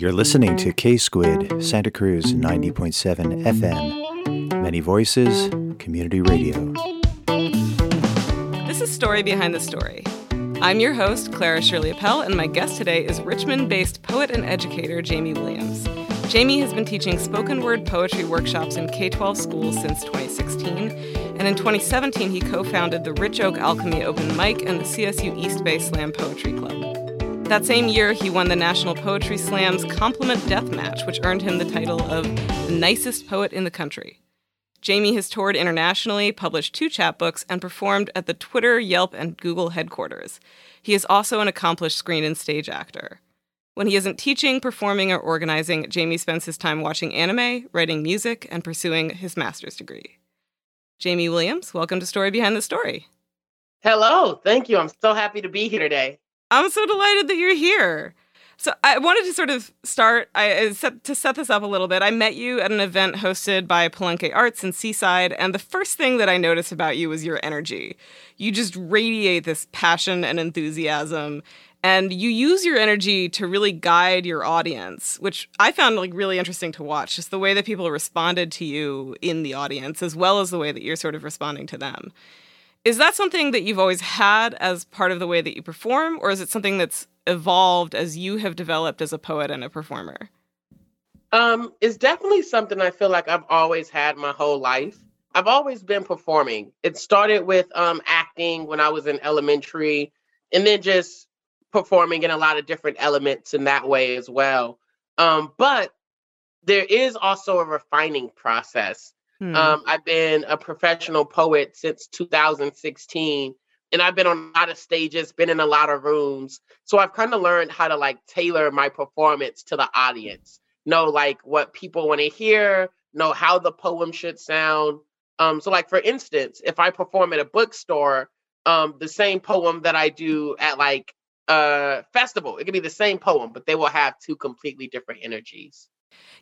You're listening to K Squid, Santa Cruz 90.7 FM. Many voices, community radio. This is Story Behind the Story. I'm your host, Clara Shirley Appel, and my guest today is Richmond based poet and educator Jamie Williams. Jamie has been teaching spoken word poetry workshops in K 12 schools since 2016, and in 2017 he co founded the Rich Oak Alchemy Open Mic and the CSU East Bay Slam Poetry Club. That same year, he won the National Poetry Slam's Compliment Death Match, which earned him the title of the nicest poet in the country. Jamie has toured internationally, published two chapbooks, and performed at the Twitter, Yelp, and Google headquarters. He is also an accomplished screen and stage actor. When he isn't teaching, performing, or organizing, Jamie spends his time watching anime, writing music, and pursuing his master's degree. Jamie Williams, welcome to Story Behind the Story. Hello, thank you. I'm so happy to be here today. I'm so delighted that you're here. So I wanted to sort of start I, to set this up a little bit. I met you at an event hosted by Palenque Arts in Seaside, and the first thing that I noticed about you was your energy. You just radiate this passion and enthusiasm, and you use your energy to really guide your audience, which I found like really interesting to watch. Just the way that people responded to you in the audience, as well as the way that you're sort of responding to them. Is that something that you've always had as part of the way that you perform, or is it something that's evolved as you have developed as a poet and a performer? Um, it's definitely something I feel like I've always had my whole life. I've always been performing. It started with um, acting when I was in elementary, and then just performing in a lot of different elements in that way as well. Um, but there is also a refining process. Hmm. Um, I've been a professional poet since 2016, and I've been on a lot of stages, been in a lot of rooms. So I've kind of learned how to like tailor my performance to the audience, know like what people want to hear, know how the poem should sound. Um, so like for instance, if I perform at a bookstore, um, the same poem that I do at like a festival, it could be the same poem, but they will have two completely different energies.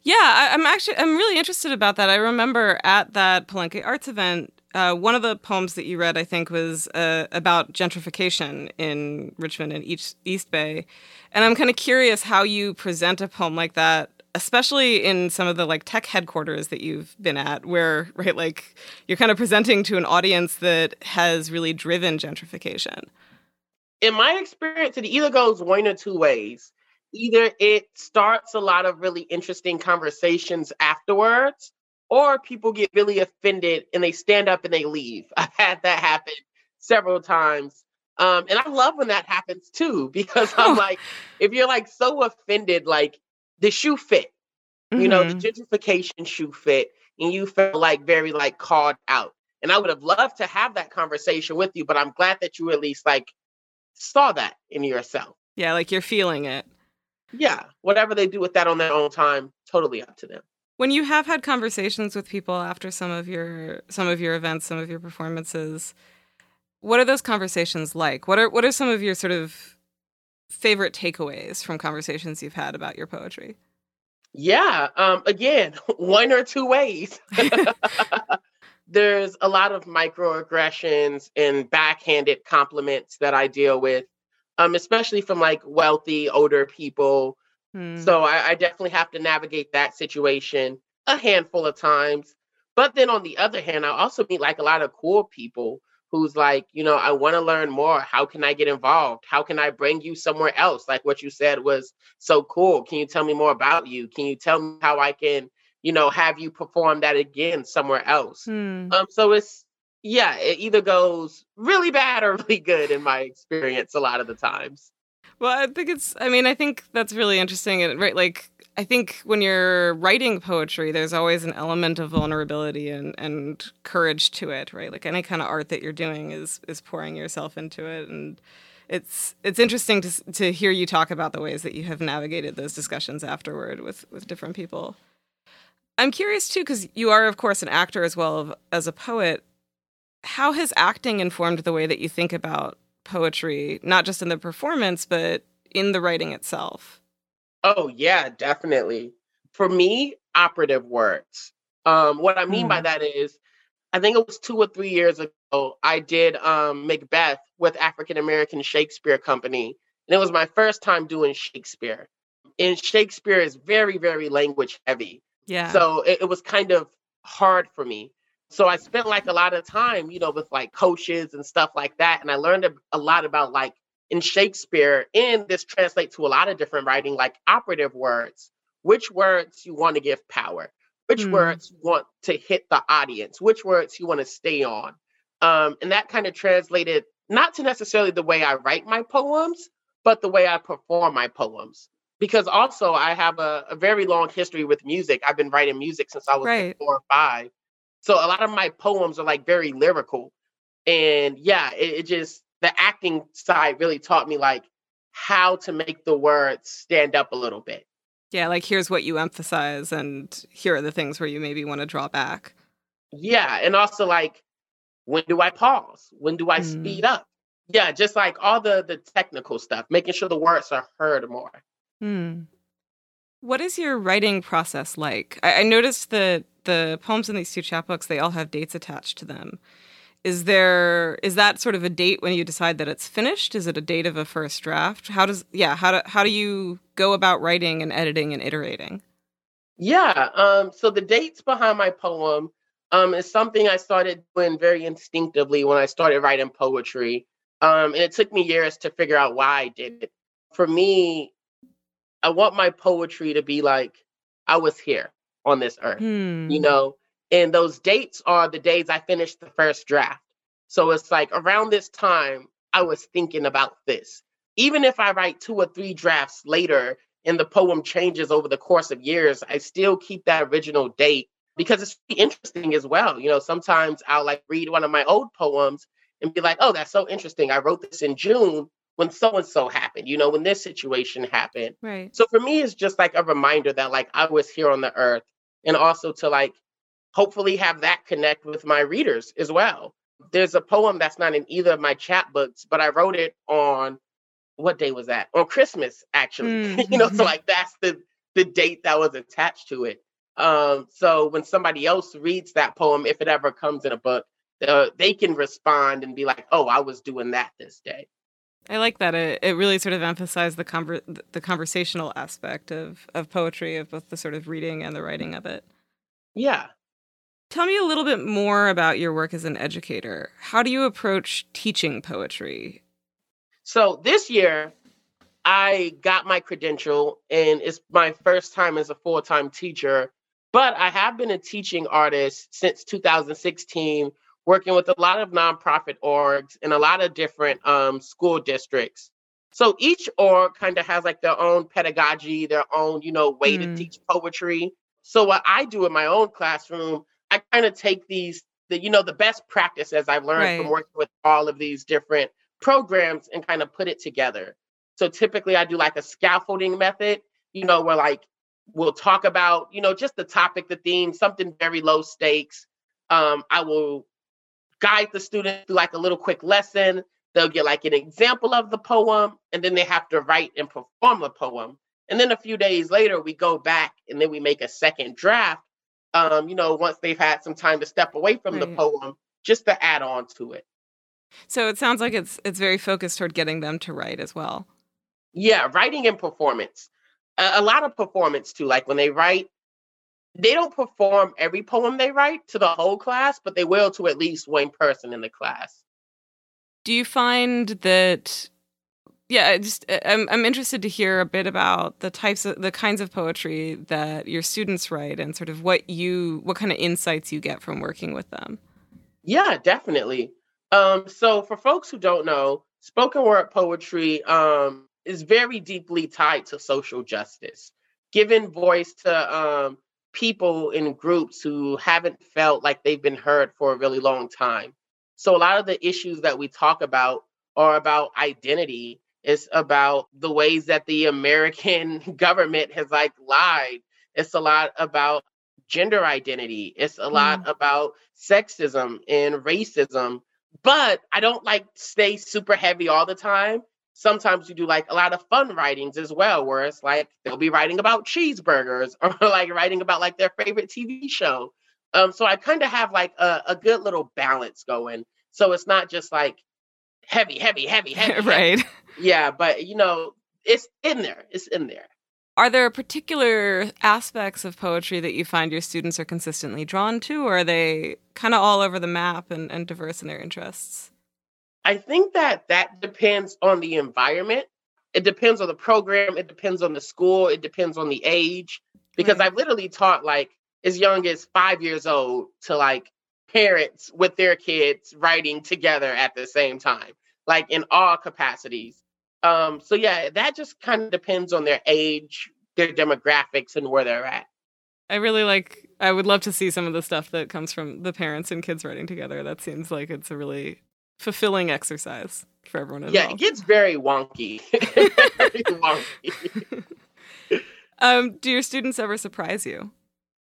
Yeah, I, am actually I'm really interested about that. I remember at that Palenque Arts event, uh, one of the poems that you read, I think, was uh, about gentrification in Richmond and East, East Bay, and I'm kind of curious how you present a poem like that especially in some of the like tech headquarters that you've been at where right like you're kind of presenting to an audience that has really driven gentrification. In my experience it either goes one or two ways either it starts a lot of really interesting conversations afterwards, or people get really offended and they stand up and they leave. I've had that happen several times. Um, and I love when that happens too, because I'm like, if you're like so offended, like the shoe fit, mm-hmm. you know, the mm-hmm. gentrification shoe fit, and you felt like very like called out. And I would have loved to have that conversation with you, but I'm glad that you at least like saw that in yourself. Yeah, like you're feeling it. Yeah, whatever they do with that on their own time, totally up to them. When you have had conversations with people after some of your some of your events, some of your performances, what are those conversations like? What are what are some of your sort of favorite takeaways from conversations you've had about your poetry? Yeah, um, again, one or two ways. There's a lot of microaggressions and backhanded compliments that I deal with um, especially from like wealthy older people. Hmm. So I, I definitely have to navigate that situation a handful of times. But then on the other hand, I also meet like a lot of cool people who's like, you know, I want to learn more. How can I get involved? How can I bring you somewhere else? Like what you said was so cool. Can you tell me more about you? Can you tell me how I can, you know, have you perform that again somewhere else? Hmm. Um, so it's yeah, it either goes really bad or really good in my experience a lot of the times. Well, I think it's I mean, I think that's really interesting and right like I think when you're writing poetry, there's always an element of vulnerability and, and courage to it, right? Like any kind of art that you're doing is is pouring yourself into it and it's it's interesting to to hear you talk about the ways that you have navigated those discussions afterward with with different people. I'm curious too because you are of course an actor as well as a poet how has acting informed the way that you think about poetry, not just in the performance, but in the writing itself? Oh, yeah, definitely. For me, operative words. Um, what I mean mm. by that is, I think it was two or three years ago, I did um, Macbeth with African American Shakespeare Company. And it was my first time doing Shakespeare. and Shakespeare is very, very language heavy. Yeah. So it, it was kind of hard for me. So I spent like a lot of time, you know, with like coaches and stuff like that. And I learned a, a lot about like in Shakespeare, and this translates to a lot of different writing, like operative words, which words you want to give power, which Mm. words you want to hit the audience, which words you want to stay on. Um, and that kind of translated not to necessarily the way I write my poems, but the way I perform my poems. Because also I have a, a very long history with music. I've been writing music since I was like, Right. four or five. So a lot of my poems are like very lyrical. And yeah, it, it just the acting side really taught me like how to make the words stand up a little bit. Yeah, like here's what you emphasize, and here are the things where you maybe want to draw back. Yeah, and also like when do I pause? When do I Mm. speed up? Yeah, just like all the the technical stuff, making sure the words are heard more. Hmm. What is your writing process like? I, I noticed that the poems in these two chapbooks they all have dates attached to them. Is there is that sort of a date when you decide that it's finished? Is it a date of a first draft? How does yeah how do how do you go about writing and editing and iterating? Yeah, um, so the dates behind my poem um, is something I started doing very instinctively when I started writing poetry. Um, and it took me years to figure out why I did it. For me, I want my poetry to be like I was here on this earth, Hmm. you know? And those dates are the days I finished the first draft. So it's like around this time, I was thinking about this. Even if I write two or three drafts later and the poem changes over the course of years, I still keep that original date because it's interesting as well. You know, sometimes I'll like read one of my old poems and be like, oh, that's so interesting. I wrote this in June when so and so happened, you know, when this situation happened. Right. So for me, it's just like a reminder that like I was here on the earth and also to like hopefully have that connect with my readers as well. There's a poem that's not in either of my chapbooks, but I wrote it on what day was that? On Christmas, actually. you know, so Mm. like that's the the date that was attached to it. Um, so when somebody else reads that poem, if it ever comes in a book, uh, they can respond and be like, "Oh, I was doing that this day." I like that. It, it really sort of emphasized the conver- the conversational aspect of of poetry, of both the sort of reading and the writing of it. Yeah. Tell me a little bit more about your work as an educator. How do you approach teaching poetry? So this year, I got my credential, and it's my first time as a full time teacher. But I have been a teaching artist since 2016, working with a lot of nonprofit orgs and a lot of different um, school districts. So each org kind of has like their own pedagogy, their own, you know, way to Mm. teach poetry. So what I do in my own classroom, I kind of take these, the you know, the best practices I've learned from working with all of these different programs and kind of put it together. So typically I do like a scaffolding method, you know, where like we'll talk about, you know, just the topic, the theme, something very low stakes. Um, I will guide the student through like a little quick lesson. They'll get like an example of the poem, and then they have to write and perform the poem. And then a few days later, we go back and then we make a second draft. Um, you know, once they've had some time to step away from the poem, just to add on to it. So it sounds like it's it's very focused toward getting them to write as well. Yeah, writing and performance. A, a lot of performance too. Like when they write, they don't perform every poem they write to the whole class, but they will to at least one person in the class. Do you find that yeah, I just I'm I'm interested to hear a bit about the types of the kinds of poetry that your students write and sort of what you what kind of insights you get from working with them. Yeah, definitely. Um, so for folks who don't know, spoken word poetry um, is very deeply tied to social justice, giving voice to um, people in groups who haven't felt like they've been heard for a really long time. So a lot of the issues that we talk about are about identity. It's about the ways that the American government has like lied. It's a lot about gender identity. It's a lot mm. about sexism and racism. But I don't like stay super heavy all the time. Sometimes you do like a lot of fun writings as well, where it's like they'll be writing about cheeseburgers or like writing about like their favorite TV show. Um, so I kind of have like a, a good little balance going. So it's not just like heavy, heavy, heavy, heavy. heavy. right. Yeah, but you know, it's in there. It's in there. are there particular aspects of poetry that you find your students are consistently drawn to, or are they kind of all over the map and, and diverse in their interests? I think that that depends on the environment. It depends on the program. It depends on the school. It depends on the age. Because right. I've literally taught like as young as five years old to like parents with their kids writing together at the same time, like in all capacities. Um, so yeah, that just kind of depends on their age, their demographics, and where they're at. I really like. I would love to see some of the stuff that comes from the parents and kids writing together. That seems like it's a really fulfilling exercise for everyone involved. Yeah, it gets very wonky. very wonky. um, do your students ever surprise you?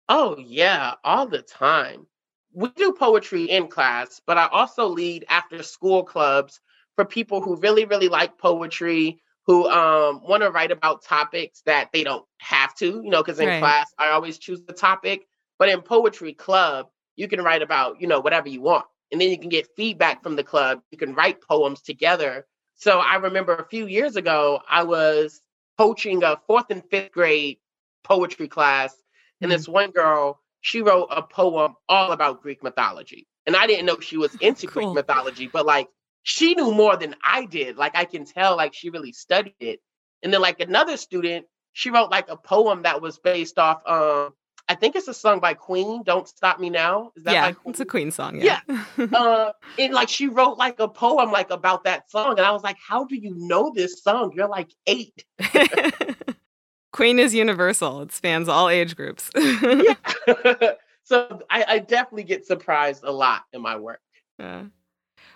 Oh yeah, all the time. We do poetry in class, but I also lead after school clubs for people who really, really like poetry, who um, want to write about topics that they don't have to, you know, because in right. class I always choose the topic. But in poetry club, you can write about, you know, whatever you want and then you can get feedback from the club. You can write poems together. So I remember a few years ago, I was coaching a fourth and fifth grade poetry class, and mm-hmm. this one girl, she wrote a poem all about Greek mythology. And I didn't know she was into cool. Greek mythology, but like she knew more than I did. Like I can tell, like she really studied it. And then like another student, she wrote like a poem that was based off um I think it's a song by Queen. Don't stop me now. Is that yeah, it's a Queen song. Yeah. yeah. uh, and like she wrote like a poem like about that song, and I was like, "How do you know this song? You're like eight. Queen is universal. It spans all age groups. yeah. so I, I, definitely get surprised a lot in my work. Yeah.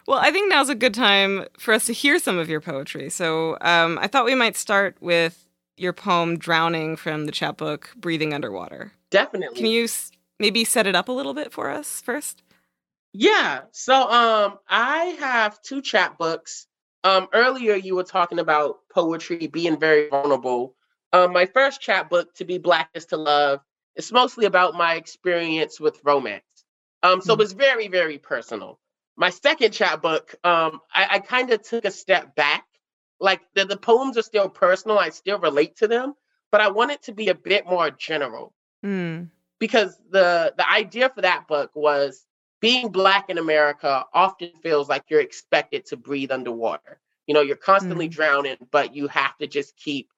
Well, I think now's a good time for us to hear some of your poetry. So um, I thought we might start with your poem Drowning from the chapbook Breathing Underwater. Definitely. Can you maybe set it up a little bit for us first? Yeah. So um I have two chapbooks. Um earlier you were talking about poetry being very vulnerable. Um my first chapbook to be black is to love it's mostly about my experience with romance. Um so mm-hmm. it's very very personal. My second chapbook um I, I kind of took a step back like the, the poems are still personal i still relate to them but i want it to be a bit more general mm. because the the idea for that book was being black in america often feels like you're expected to breathe underwater you know you're constantly mm. drowning but you have to just keep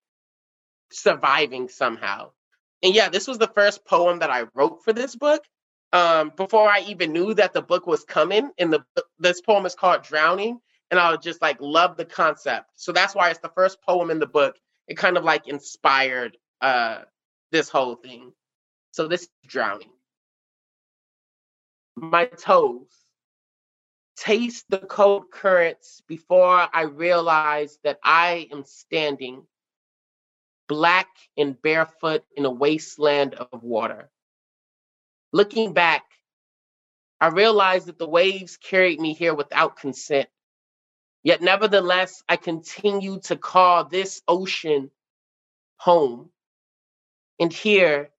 surviving somehow and yeah this was the first poem that i wrote for this book um, before i even knew that the book was coming and the this poem is called drowning and I just like love the concept. So that's why it's the first poem in the book. It kind of like inspired uh this whole thing. So this is drowning. My toes taste the cold currents before I realize that I am standing black and barefoot in a wasteland of water. Looking back, I realized that the waves carried me here without consent. Yet, nevertheless, I continue to call this ocean home. And here,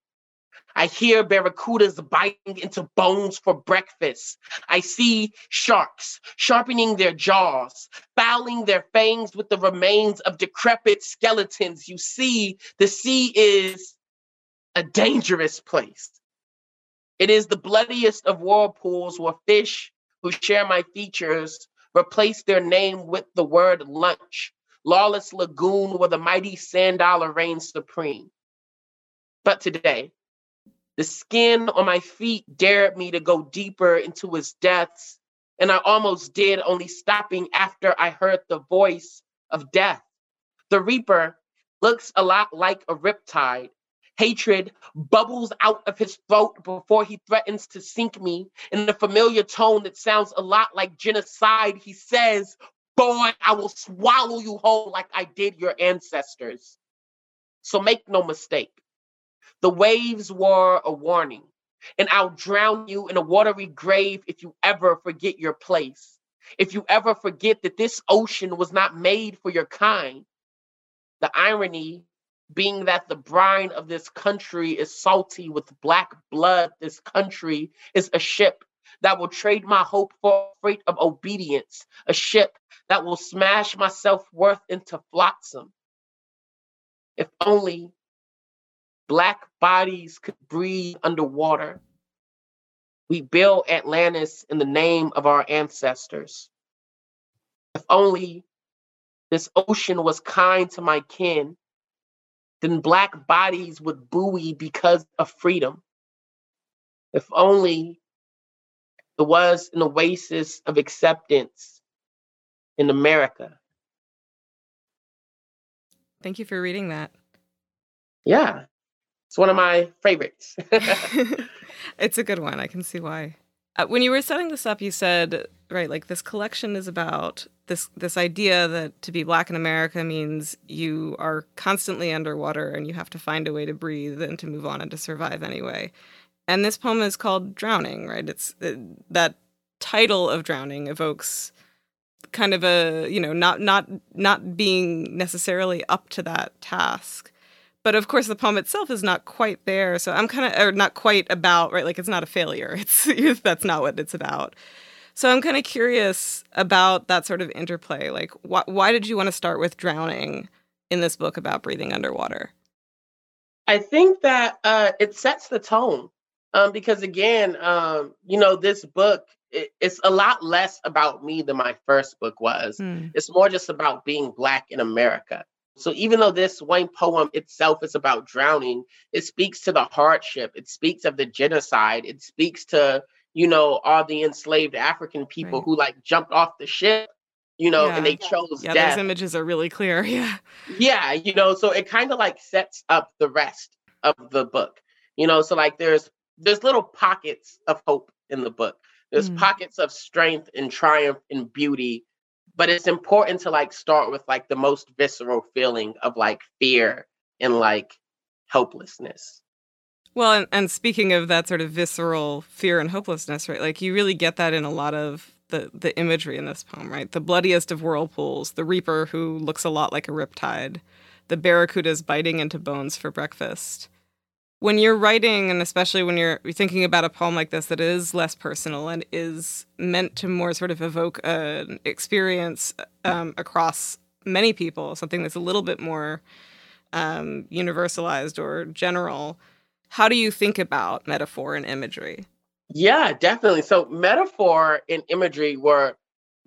I hear barracudas biting into bones for breakfast. I see sharks sharpening their jaws, fouling their fangs with the remains of decrepit skeletons. You see, the sea is a dangerous place. It is the bloodiest of whirlpools where fish who share my features replace their name with the word lunch. Lawless lagoon where the mighty sand dollar reigns supreme. But today, the skin on my feet dared me to go deeper into his depths, and I almost did, only stopping after I heard the voice of death. The Reaper looks a lot like a riptide, Hatred bubbles out of his throat before he threatens to sink me. In a familiar tone that sounds a lot like genocide, he says, Boy, I will swallow you whole like I did your ancestors. So make no mistake, the waves were a warning, and I'll drown you in a watery grave if you ever forget your place. If you ever forget that this ocean was not made for your kind. The irony being that the brine of this country is salty with black blood, this country is a ship that will trade my hope for freight of obedience, a ship that will smash my self worth into flotsam. If only black bodies could breathe underwater. We build Atlantis in the name of our ancestors. If only this ocean was kind to my kin, then black bodies would buoy because of freedom. If only there was an oasis of acceptance in America. Thank you for reading that. Yeah, it's one of my favorites. it's a good one. I can see why. Uh, when you were setting this up, you said, right, like this collection is about this this idea that to be black in America means you are constantly underwater and you have to find a way to breathe and to move on and to survive anyway. And this poem is called Drowning, right? It's uh, that title of Drowning evokes kind of a, you know, not not not being necessarily up to that task but of course the poem itself is not quite there so i'm kind of or not quite about right like it's not a failure. It's that's not what it's about. So i'm kind of curious about that sort of interplay like wh- why did you want to start with drowning in this book about breathing underwater? I think that uh, it sets the tone um, because again um, you know this book it, it's a lot less about me than my first book was. Mm. it's more just about being black in america so even though this one poem itself is about drowning, it speaks to the hardship. It speaks of the genocide. It speaks to, you know, all the enslaved African people right. who like jumped off the ship, you know, yeah. and they chose yeah, death. those images are really clear. Yeah. Yeah, you know, so it kind of like sets up the rest of the book. You know, so like there's there's little pockets of hope in the book. There's mm. pockets of strength and triumph and beauty but it's important to like start with like the most visceral feeling of like fear and like helplessness. Well and, and speaking of that sort of visceral fear and hopelessness right like you really get that in a lot of the the imagery in this poem right? The bloodiest of whirlpools the reaper who looks a lot like a riptide the barracudas biting into bones for breakfast when you're writing and especially when you're thinking about a poem like this that is less personal and is meant to more sort of evoke an experience um, across many people something that's a little bit more um, universalized or general how do you think about metaphor and imagery? Yeah definitely. So metaphor and imagery were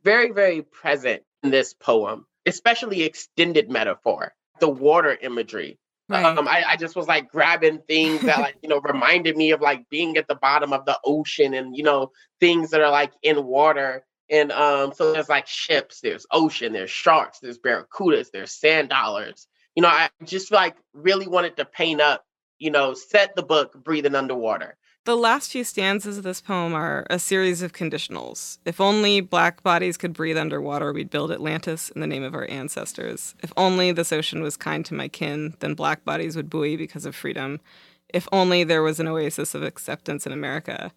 very very present in this poem especially extended metaphor the water imagery Right. Um, I, I just was like grabbing things that like you know reminded me of like being at the bottom of the ocean and you know things that are like in water. And um, so there's like ships, there's ocean, there's sharks, there's barracudas, there's sand dollars. You know, I just like really wanted to paint up, you know, set the book breathing underwater. The last few stanzas of this poem are a series of conditionals. If only black bodies could breathe underwater, we'd build Atlantis in the name of our ancestors. If only this ocean was kind to my kin, then black bodies would buoy because of freedom. If only there was an oasis of acceptance in America.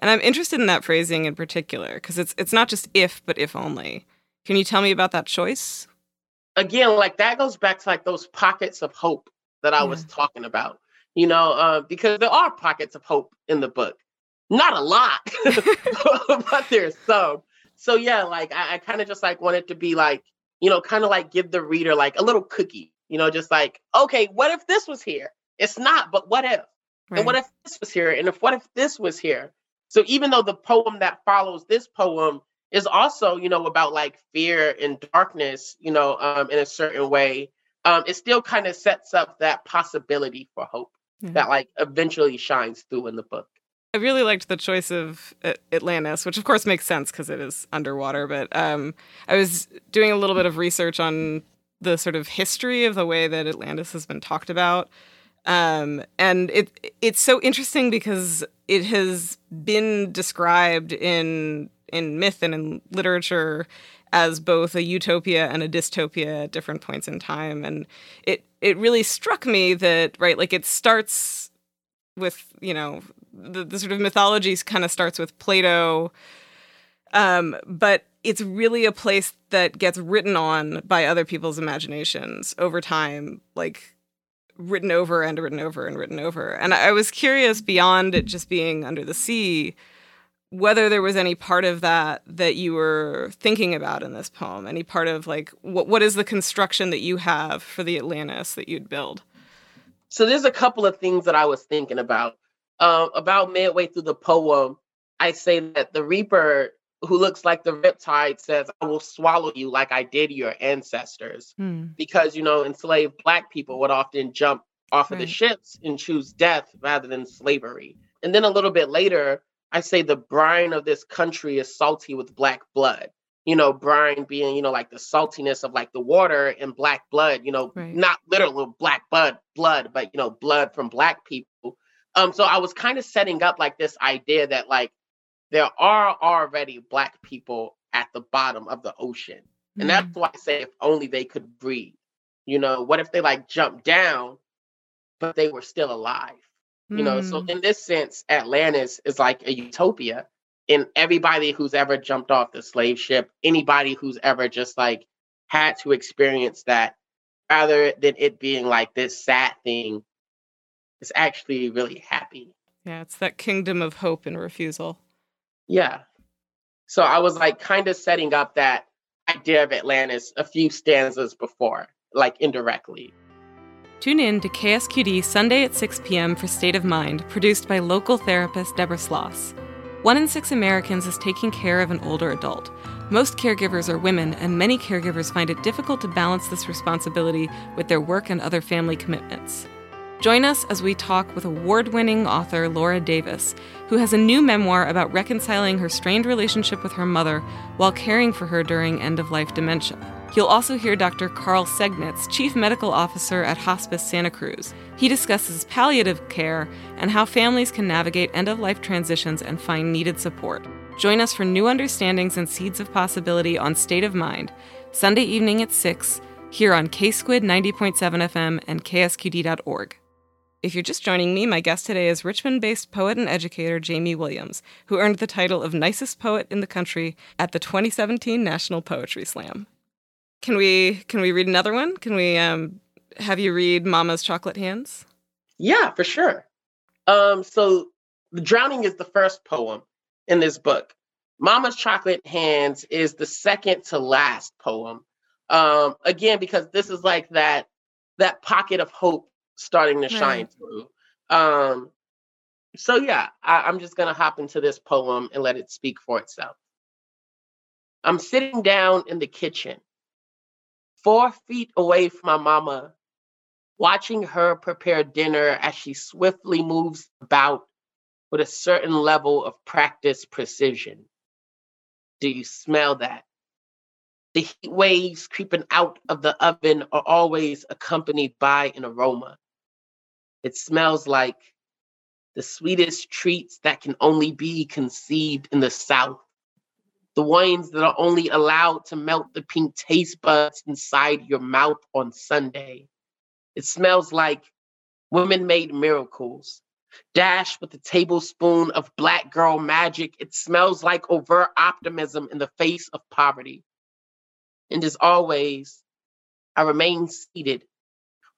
And I'm interested in that phrasing in particular because it's it's not just if, but if only. Can you tell me about that choice? Again, like that goes back to like those pockets of hope that I yeah. was talking about you know, uh, because there are pockets of hope in the book. Not a lot, but there's some. So yeah, like I, I kind of just like wanted to be like, you know, kind of like give the reader like a little cookie, you know, just like, okay, what if this was here? It's not, but what if? Right. And what if this was here? And if what if this was here? So even though the poem that follows this poem is also, you know, about like fear and darkness, you know, um, in a certain way, um, it still kind of sets up that possibility for hope mm-hmm. that like eventually shines through in the book. I really liked the choice of Atlantis, which of course makes sense because it is underwater. But um, I was doing a little bit of research on the sort of history of the way that Atlantis has been talked about, um, and it it's so interesting because it has been described in in myth and in literature as both a utopia and a dystopia at different points in time. And it it really struck me that right, like it starts with you know the, the sort of mythology kind of starts with Plato, um, but it's really a place that gets written on by other people's imaginations over time, like written over and written over and written over. And I was curious beyond it just being under the sea whether there was any part of that that you were thinking about in this poem any part of like what what is the construction that you have for the atlantis that you'd build So there's a couple of things that I was thinking about. Uh, about midway through the poem, I say that the Reaper, who looks like the Riptide, says, I will swallow you like I did your ancestors. Hmm. Because, you know, enslaved Black people would often jump off right. of the ships and choose death rather than slavery. And then a little bit later, I say the brine of this country is salty with Black blood you know, brine being, you know, like the saltiness of like the water and black blood, you know, right. not literal black blood, blood, but you know, blood from black people. Um, so I was kind of setting up like this idea that like there are already black people at the bottom of the ocean. Mm-hmm. And that's mm. why I say if only they could breathe. You know, what if they like jumped down, but they were still alive? You know, so mm. in this sense, Atlantis is like a utopia And everybody who's ever jumped off the slave ship, anybody who's ever just like had to experience that, rather than it being like this sad thing, it's actually really happy. Yeah, it's that kingdom of hope and refusal. Yeah. So I was like kind of setting up that idea of Atlantis a few stanzas before, like indirectly. Tune in to KSQD Sunday at 6 p.m. for State of Mind, produced by local therapist Deborah Sloss. One in six Americans is taking care of an older adult. Most caregivers are women, and many caregivers find it difficult to balance this responsibility with their work and other family commitments. Join us as we talk with award winning author Laura Davis, who has a new memoir about reconciling her strained relationship with her mother while caring for her during end of life dementia. You'll also hear Dr. Carl Segnitz, Chief Medical Officer at Hospice Santa Cruz. He discusses palliative care and how families can navigate end of life transitions and find needed support. Join us for new understandings and seeds of possibility on State of Mind, Sunday evening at 6, here on KSQUID 90.7 FM and KSQD.org. If you're just joining me, my guest today is Richmond based poet and educator Jamie Williams, who earned the title of Nicest Poet in the Country at the 2017 National Poetry Slam. Can we can we read another one? Can we um, have you read Mama's Chocolate Hands? Yeah, for sure. Um, so the drowning is the first poem in this book. Mama's Chocolate Hands is the second to last poem. Um, again, because this is like that that pocket of hope starting to shine right. through. Um, so yeah, I, I'm just gonna hop into this poem and let it speak for itself. I'm sitting down in the kitchen four feet away from my mama, watching her prepare dinner as she swiftly moves about with a certain level of practice precision. Do you smell that? The heat waves creeping out of the oven are always accompanied by an aroma. It smells like the sweetest treats that can only be conceived in the South the wines that are only allowed to melt the pink taste buds inside your mouth on Sunday. It smells like women made miracles. Dashed with a tablespoon of black girl magic, it smells like overt optimism in the face of poverty. And as always, I remain seated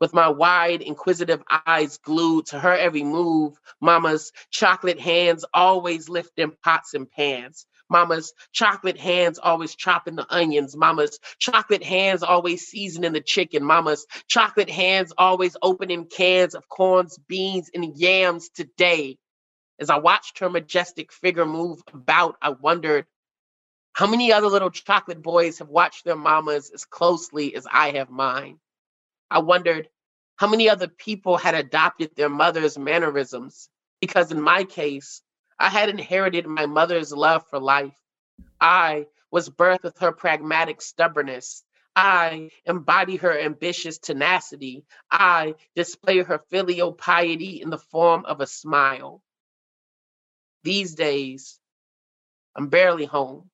with my wide, inquisitive eyes glued to her every move. Mama's chocolate hands always lifting pots and pans. Mama's chocolate hands always chopping the onions. Mama's chocolate hands always seasoning the chicken. Mama's chocolate hands always opening cans of corns, beans, and yams today. As I watched her majestic figure move about, I wondered how many other little chocolate boys have watched their mamas as closely as I have mine. I wondered how many other people had adopted their mother's mannerisms, because in my case, I had inherited my mother's love for life. I was birthed with her pragmatic stubbornness. I embody her ambitious tenacity. I display her filial piety in the form of a smile. These days, I'm barely home.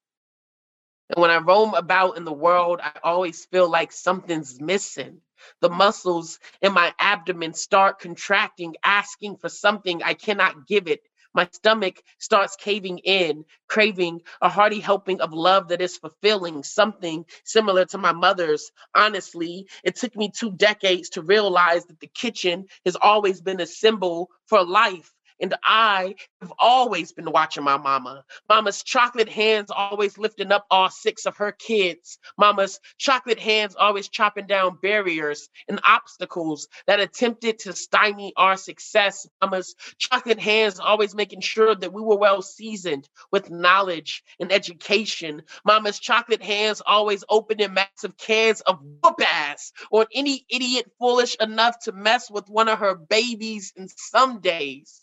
And when I roam about in the world, I always feel like something's missing. The muscles in my abdomen start contracting, asking for something I cannot give it my stomach starts caving in, craving a hearty helping of love that is fulfilling, something similar to my mother's. Honestly, it took me two decades to realize that the kitchen has always been a symbol for life And I have always been watching my mama. Mama's chocolate hands always lifting up all six of her kids. Mama's chocolate hands always chopping down barriers and obstacles that attempted to stymie our success. Mama's chocolate hands always making sure that we were well seasoned with knowledge and education. Mama's chocolate hands always opening massive cans of whoop ass on any idiot foolish enough to mess with one of her babies in some days.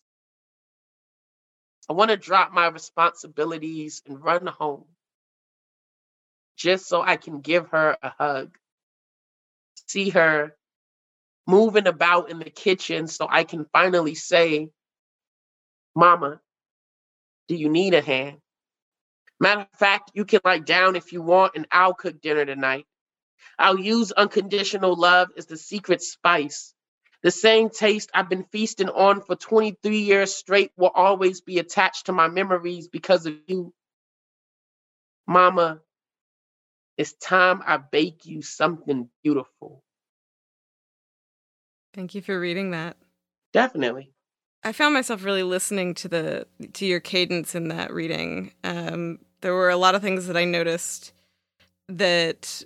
I want to drop my responsibilities and run home just so I can give her a hug. See her moving about in the kitchen so I can finally say, Mama, do you need a hand? Matter of fact, you can lie down if you want, and I'll cook dinner tonight. I'll use unconditional love as the secret spice the same taste I've been feasting on for 23 years straight will always be attached to my memories because of you. Mama, it's time I bake you something beautiful. Thank you for reading that. Definitely. I found myself really listening to the to your cadence in that reading. Um, there were a lot of things that I noticed that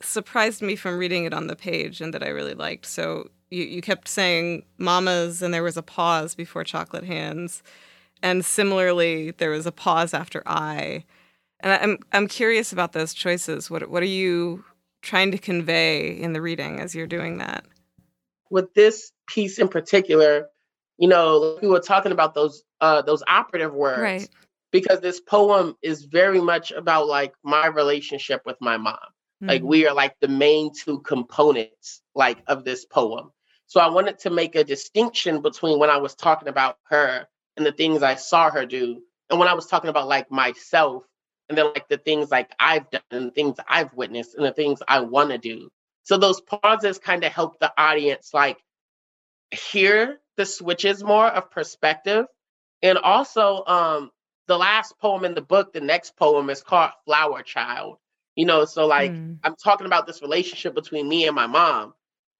surprised me from reading it on the page and that I really liked. So you, you kept saying mamas and there was a pause before chocolate hands. And similarly, there was a pause after I. And I'm I'm curious about those choices. What what are you trying to convey in the reading as you're doing that? With this piece in particular, you know, we were talking about those uh those operative words. Right. Because this poem is very much about like my relationship with my mom. Mm-hmm. Like we are like the main two components like of this poem. So I wanted to make a distinction between when I was talking about her and the things I saw her do, and when I was talking about like myself and then like the things like I've done and the things I've witnessed and the things I want to do. So those pauses kind of help the audience like hear the switches more of perspective. And also, um, the last poem in the book, the next poem is called Flower Child. You know, so like mm. I'm talking about this relationship between me and my mom.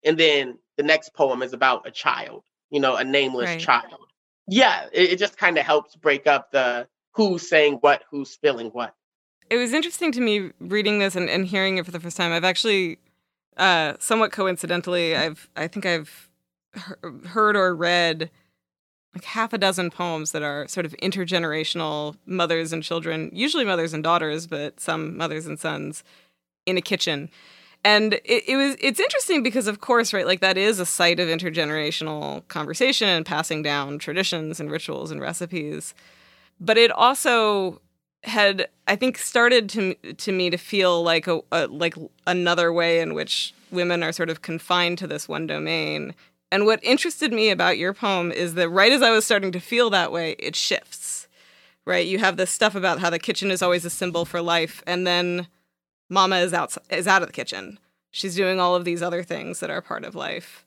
And then the next poem is about a child, you know, a nameless right. child. Yeah, it, it just kind of helps break up the who's saying what, who's feeling what. It was interesting to me reading this and, and hearing it for the first time. I've actually, uh, somewhat coincidentally, I've I think I've he- heard or read like half a dozen poems that are sort of intergenerational mothers and children, usually mothers and daughters, but some mothers and sons in a kitchen and it, it, was it's interesting because of course right like that is a site of intergenerational conversation and passing down traditions and rituals and recipes. But it also had i think started to to me to feel like a, a like another way in which women are sort of confined to this one domain. And what interested me about your poem is that right as i was starting to feel that way it shifts right? You have this stuff about how the kitchen is always a symbol for life and then Mama is out is out of the kitchen. She's doing all of these other things that are part of life.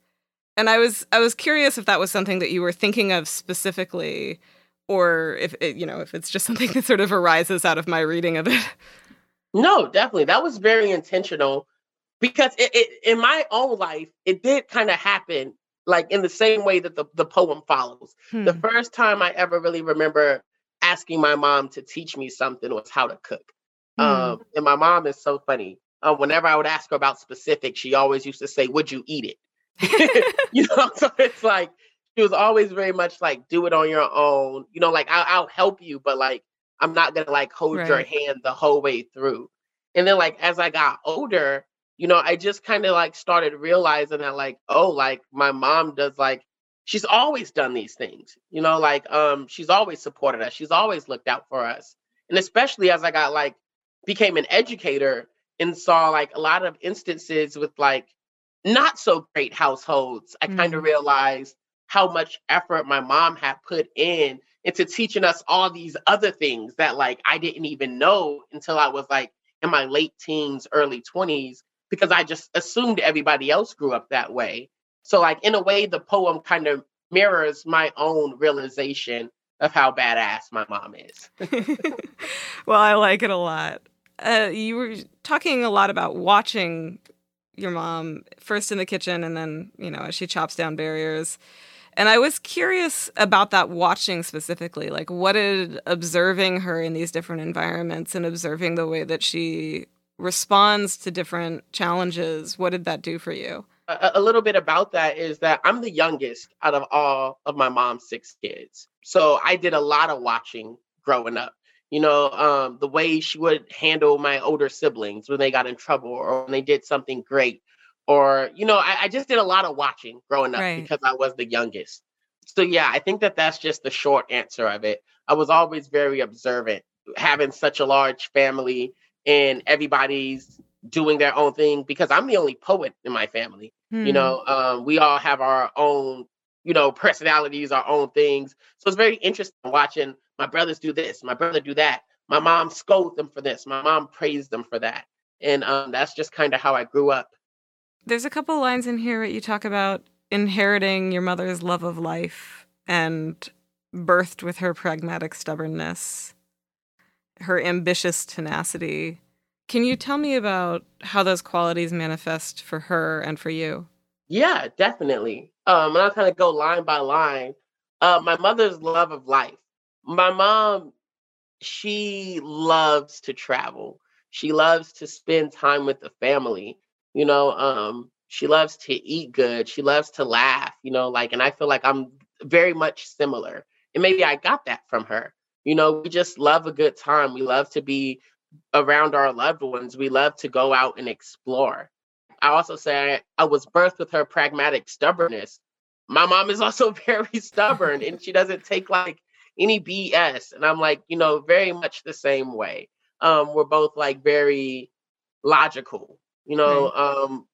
And I was I was curious if that was something that you were thinking of specifically or if it, you know, if it's just something that sort of arises out of my reading of it. No, definitely. That was very intentional because it, it in my own life, it did kind of happen like in the same way that the, the poem follows. Hmm. The first time I ever really remember asking my mom to teach me something was how to cook. Mm. Um, and my mom is so funny. Uh, whenever I would ask her about specifics, she always used to say, "Would you eat it?" you know, so it's like she was always very much like, "Do it on your own." You know, like I'll, I'll help you, but like I'm not gonna like hold right. your hand the whole way through. And then like as I got older, you know, I just kind of like started realizing that like, oh, like my mom does like she's always done these things. You know, like um she's always supported us. She's always looked out for us. And especially as I got like became an educator and saw like a lot of instances with like not so great households, I mm-hmm. kind of realized how much effort my mom had put in into teaching us all these other things that like I didn't even know until I was like in my late teens, early 20s, because I just assumed everybody else grew up that way. So, like, in a way, the poem kind of mirrors my own realization of how badass my mom is. well, I like it a lot uh, you were talking a lot about watching your mom first in the kitchen and then, you know, as she chops down barriers. And I was curious about that watching specifically. Like, what did observing her in these different environments and observing the way that she responds to different challenges, what did that do for you? A, a little bit about that is that I'm the youngest out of all of my mom's six kids. So I did a lot of watching growing up. You know, um, the way she would handle my older siblings when they got in trouble or when they did something great or you know I, I, just did a lot of watching growing up right. because i was the youngest so yeah i think that that's just the short answer of it i was always very observant having such a large family and everybody's doing their own thing because i'm the only poet in my family hmm. you know um, we all have our own you know personalities our own things so it's very interesting watching my brothers do this my brother do that my mom scolded them for this my mom praised them for that and um, that's just kind of how i grew up there's a couple lines in here that you talk about inheriting your mother's love of life and birthed with her pragmatic stubbornness, her ambitious tenacity. Can you tell me about how those qualities manifest for her and for you? Yeah, definitely. Um, and I'll kind of go line by line. Uh, my mother's love of life. My mom, she loves to travel. She loves to spend time with the family. You know, um, she loves to eat good. She loves to laugh, you know, like, and I feel like I'm very much similar. And maybe I got that from her. You know, we just love a good time. We love to be around our loved ones. We love to go out and explore. I also say I, I was birthed with her pragmatic stubbornness. My mom is also very stubborn and she doesn't take like any BS. And I'm like, you know, very much the same way. Um, we're both like very logical you know, right. um,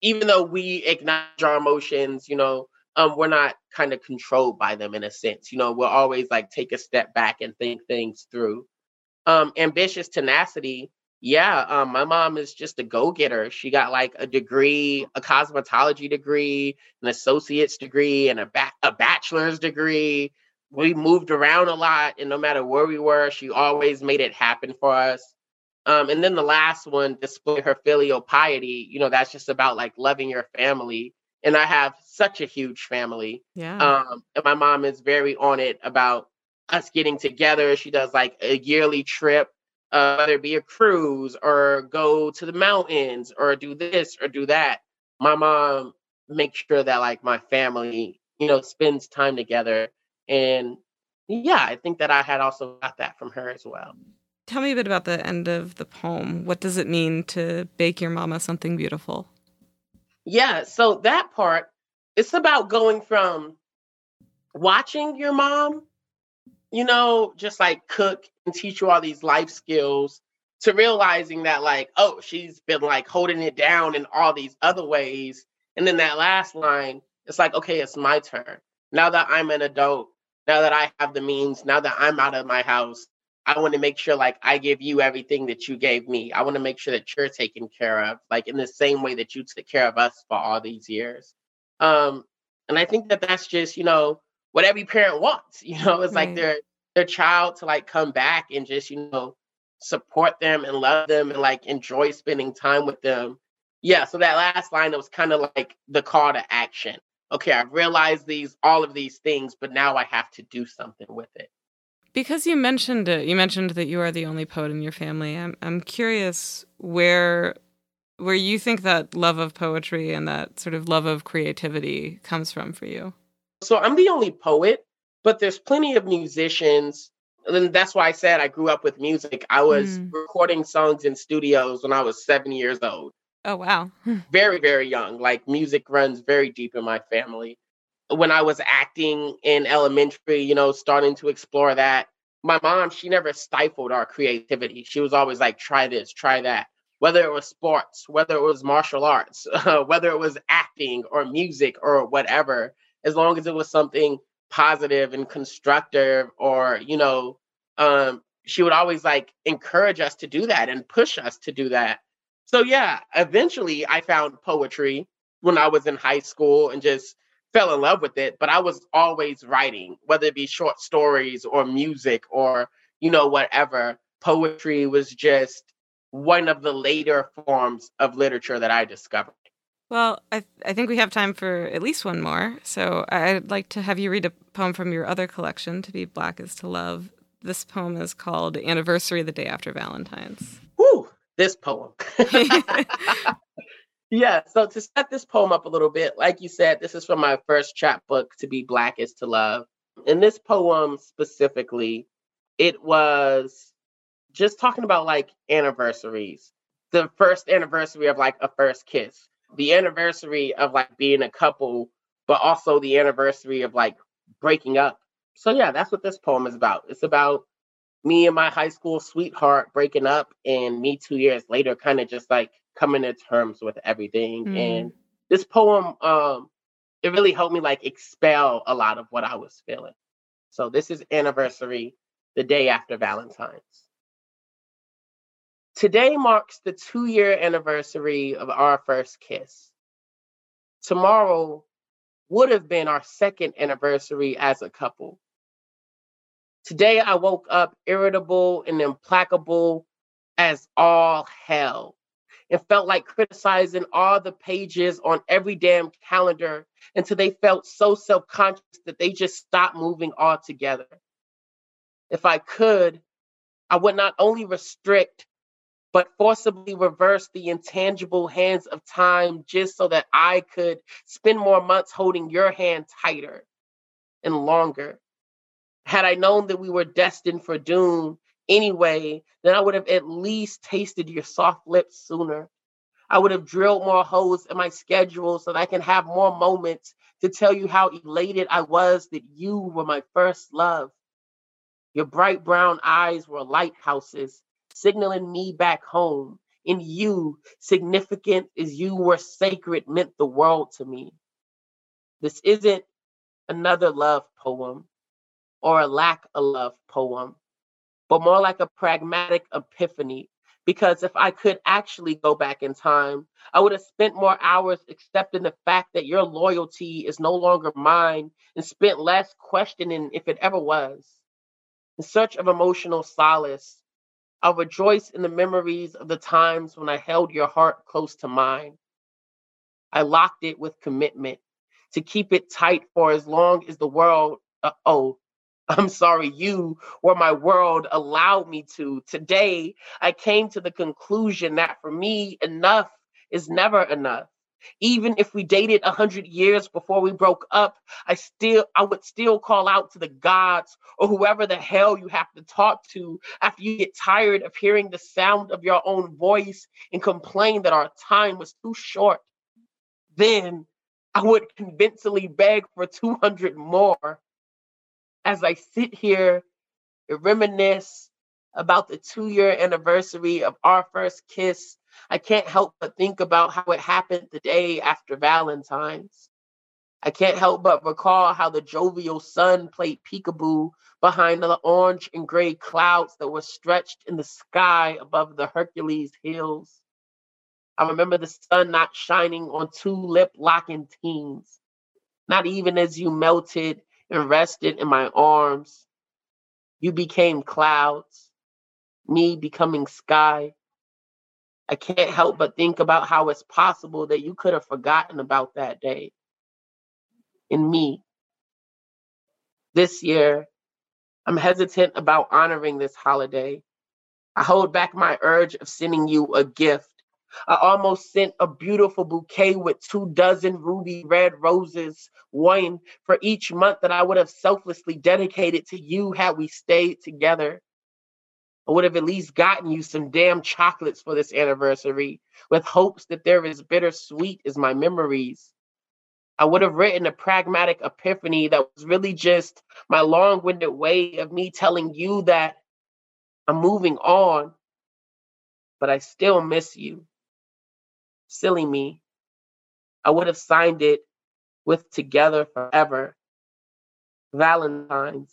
even though we acknowledge our emotions, you know, um, we're not kind of controlled by them in a sense. You know, we'll always like take a step back and think things through. Um, ambitious tenacity. Yeah, um, my mom is just a go-getter. She got like a degree, a cosmetology degree, an associate's degree, and a ba- a bachelor's degree. We moved around a lot, and no matter where we were, she always made it happen for us. Um, and then the last one, display her filial piety. You know, that's just about like loving your family. And I have such a huge family. Yeah. Um, and my mom is very on it about us getting together. She does like a yearly trip, uh, whether it be a cruise or go to the mountains or do this or do that. My mom makes sure that like my family, you know, spends time together. And yeah, I think that I had also got that from her as well. Tell me a bit about the end of the poem. What does it mean to bake your mama something beautiful? Yeah, so that part, it's about going from watching your mom, you know, just like cook and teach you all these life skills to realizing that, like, oh, she's been like holding it down in all these other ways. And then that last line, it's like, okay, it's my turn. Now that I'm an adult, now that I have the means, now that I'm out of my house, I want to make sure like I give you everything that you gave me. I want to make sure that you're taken care of, like in the same way that you took care of us for all these years. Um, and I think that that's just you know what every parent wants. You know, it's right. like their their child to like come back and just you know support them and love them and like enjoy spending time with them. Yeah. So that last line was kind of like the call to action. Okay, I've realized these all of these things, but now I have to do something with it. Because you mentioned it, you mentioned that you are the only poet in your family. I'm I'm curious where where you think that love of poetry and that sort of love of creativity comes from for you. So I'm the only poet, but there's plenty of musicians. And that's why I said I grew up with music. I was mm. recording songs in studios when I was seven years old. Oh, wow. very, very young. Like music runs very deep in my family when I was acting in elementary, you know, starting to explore that. My mom, she never stifled our creativity. She was always like, try this, try that. Whether it was sports, whether it was martial arts, whether it was acting or music or whatever, as long as it was something positive and constructive or, you know, um, she would always like encourage us to do that and push us to do that. So, yeah, eventually I found poetry when I was in high school and just fell in love with it, but I was always writing, whether it be short stories or music or, you know, whatever. Poetry was just one of the later forms of literature that I discovered. Well, I, th- I think we have time for at least one more. So I'd like to have you read a poem from your other collection, To Be Black is to Love. This poem is called Anniversary the Day After Valentine's. Woo! This poem. yeah, so to set this poem up a little bit, like you said, this is from my first chapbook, To Be Black is to Love. In this poem specifically, it was just talking about like anniversaries. The first anniversary of like a first kiss, the anniversary of like being a couple, but also the anniversary of like breaking up. So yeah, that's what this poem is about. It's about me and my high school sweetheart breaking up and me 2 years later kind of just like coming to terms with everything mm. and this poem um it really helped me like expel a lot of what I was feeling. So this is anniversary the day after Valentine's. Today marks the two year anniversary of our first kiss. Tomorrow would have been our second anniversary as a couple. Today I woke up irritable and implacable as all hell and felt like criticizing all the pages on every damn calendar until they felt so self conscious that they just stopped moving altogether. If I could, I would not only restrict, but forcibly reverse the intangible hands of time just so that I could spend more months holding your hand tighter and longer. Had I known that we were destined for doom anyway, then I would have at least tasted your soft lips sooner. I would have drilled more holes in my schedule so that I can have more moments to tell you how elated I was that you were my first love. Your bright brown eyes were lighthouses, signaling me back home. And you, significant as you were sacred, meant the world to me. This isn't another love poem or a lack of love poem, but more like a pragmatic epiphany. Because if I could actually go back in time, I would have spent more hours accepting the fact that your loyalty is no longer mine and spent less questioning if it ever was. In search of emotional solace, I'll rejoice in the memories of the times when I held your heart close to mine. I locked it with commitment to keep it tight for as long as the world, uh, oh, I'm sorry, you or my world allowed me to. Today, I came to the conclusion that for me, enough is never enough even if we dated a hundred years before we broke up, I still I would still call out to the gods or whoever the hell you have to talk to after you get tired of hearing the sound of your own voice and complain that our time was too short. Then I would convincingly beg for 200 more as I sit here and reminisce about the two year anniversary of our first kiss I can't help but think about how it happened the day after Valentine's. I can't help but recall how the jovial sun played peekaboo behind the orange and gray clouds that were stretched in the sky above the Hercules hills. I remember the sun not shining on two lip locking teens, not even as you melted and rested in my arms. You became clouds, me becoming sky. I can't help but think about how it's possible that you could have forgotten about that day. In me, this year, I'm hesitant about honoring this holiday. I hold back my urge of sending you a gift. I almost sent a beautiful bouquet with two dozen ruby red roses, one for each month that I would have selflessly dedicated to you had we stayed together. I would have at least gotten you some damn chocolates for this anniversary with hopes that they're as bittersweet as my memories. I would have written a pragmatic epiphany that was really just my long winded way of me telling you that I'm moving on, but I still miss you. Silly me. I would have signed it with Together Forever. Valentine's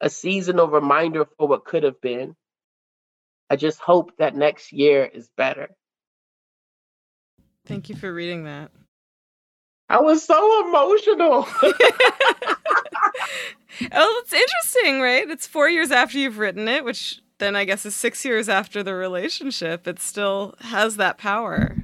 a seasonal reminder for what could have been. I just hope that next year is better. Thank you for reading that. I was so emotional. oh, it's interesting, right? It's four years after you've written it, which then I guess is six years after the relationship. It still has that power.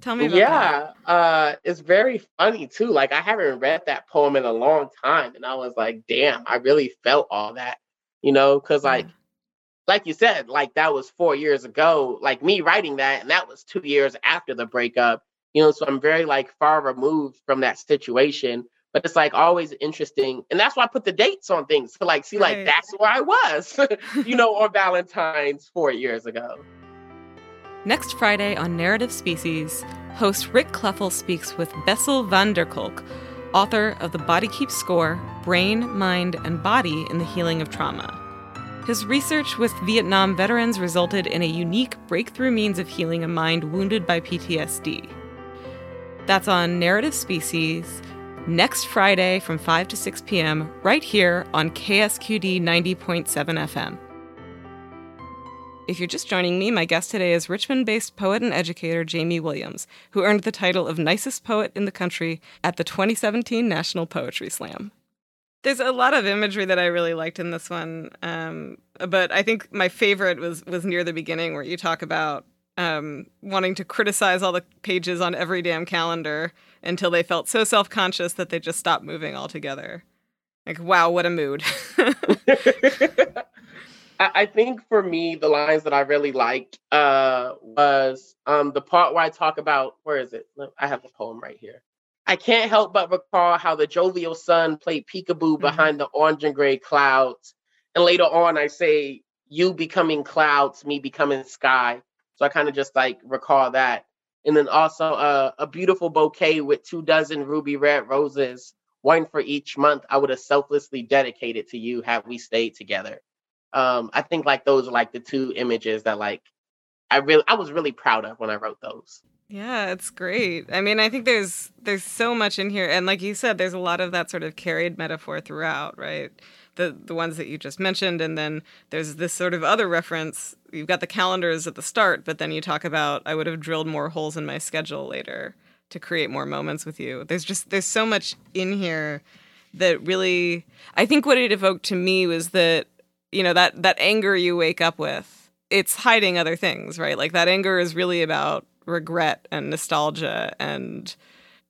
Tell me yeah, uh, it's very funny too. Like I haven't read that poem in a long time, and I was like, damn, I really felt all that, you know, because like, yeah. like you said, like that was four years ago. Like me writing that, and that was two years after the breakup, you know. So I'm very like far removed from that situation. But it's like always interesting, and that's why I put the dates on things to like see right. like that's where I was, you know, on Valentine's four years ago. Next Friday on Narrative Species, host Rick Kleffel speaks with Bessel van der Kolk, author of The Body Keeps Score Brain, Mind, and Body in the Healing of Trauma. His research with Vietnam veterans resulted in a unique breakthrough means of healing a mind wounded by PTSD. That's on Narrative Species next Friday from 5 to 6 p.m. right here on KSQD 90.7 FM. If you're just joining me, my guest today is Richmond based poet and educator Jamey Williams, who earned the title of Nicest Poet in the Country at the 2017 National Poetry Slam. There's a lot of imagery that I really liked in this one, um, but I think my favorite was was near the beginning where you talk about um, wanting to criticize all the pages on every damn calendar until they felt so self conscious that they just stopped moving altogether. Like, wow, what a mood. I, think for me, the lines that I really liked uh, was um, the part where I talk about where is it? I have the poem right here. I can't help but recall how the jovial sun played peekaboo mm-hmm. behind the orange and gray clouds. And later on, I say, you becoming clouds, me becoming sky. So I kind of just like recall that. And then also uh, a beautiful bouquet with two dozen ruby red roses, one for each month I would have selflessly dedicated to you had we stayed together um, I think like those are like the two images that like I really I was really proud of when I wrote those. Yeah, it's great. I mean, I think there's there's so much in here, and like you said, there's a lot of that sort of carried metaphor throughout, right? The the ones that you just mentioned, and then there's this sort of other reference. You've got the calendars at the start, but then you talk about I would have drilled more holes in my schedule later to create more moments with you. There's just there's so much in here that really I think what it evoked to me was that you know that that anger you wake up with it's hiding other things right? Like that anger is really about regret and nostalgia and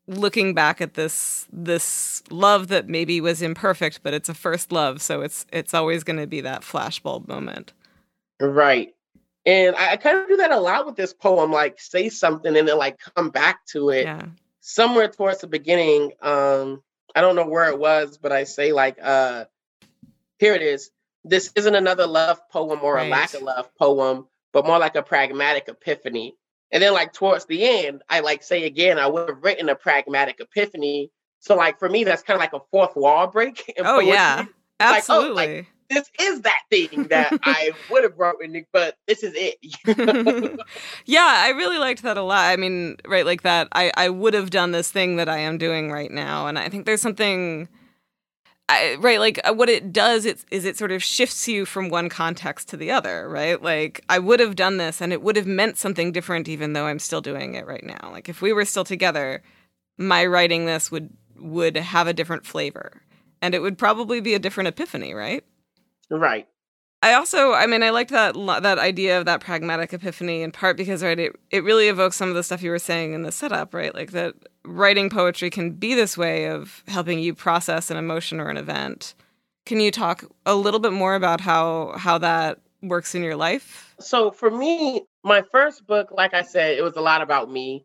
looking back at this this love that maybe was imperfect but it's a first love so it's it's always going to be that flashbulb moment. Right. And I, I, kind of do that a lot with this poem like say something and then like come back to it yeah. somewhere towards the beginning um i don't know where it was but i say like uh here it is this isn't another love poem or right. a lack of love poem, but more like a pragmatic epiphany. And then like towards the end, I like say again, I would have written a pragmatic epiphany. So like for me, that's kind of like a fourth wall break. oh yeah, absolutely. Like, oh, like, this is that thing that I would have written, but this is it. yeah, I really liked that a lot. I mean, right, like that. I I would have done this thing that I am doing right now, and I think there's something I, right like uh, what it does is, is it sort of shifts you from one context to the other right? Like i would have done this and it would have meant something different even though i'm still doing it right now. Like if we were still together my writing this would would have a different flavor and it would probably be a different epiphany right? Right I also, I mean, I liked that that idea of that pragmatic epiphany in part because, right, it, it really evokes some of the stuff you were saying in the setup, right? Like that writing poetry can be this way of helping you process an emotion or an event. Can you talk a little bit more about how how that works in your life? So for me, my first book, like I said, it was a lot about me.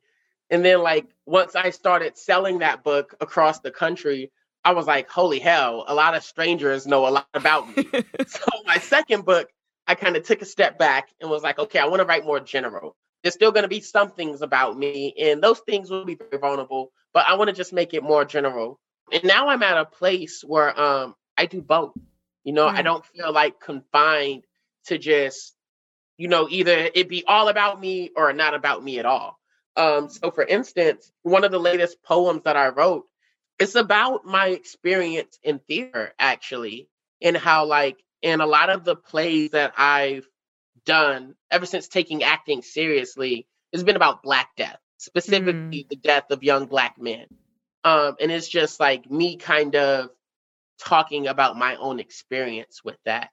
And then like once I started selling that book across the country, I was like, holy hell, a lot of strangers know a lot about me. so my second book, I kind of took a step back and was like, okay, I want to write more general. There's still going to be some things about me, and those things will be very vulnerable, but I want to just make it more general. And now I'm at a place where um I do both. You know, I don't feel like confined to just, you know, either it be all about me or not about me at all. Um, so for instance, one of the latest poems that I wrote it's about my experience in theater actually and how like in a lot of the plays that i've done ever since taking acting seriously it's been about black death specifically mm. the death of young black men. Um and it's just like me kind of talking about my own experience with that.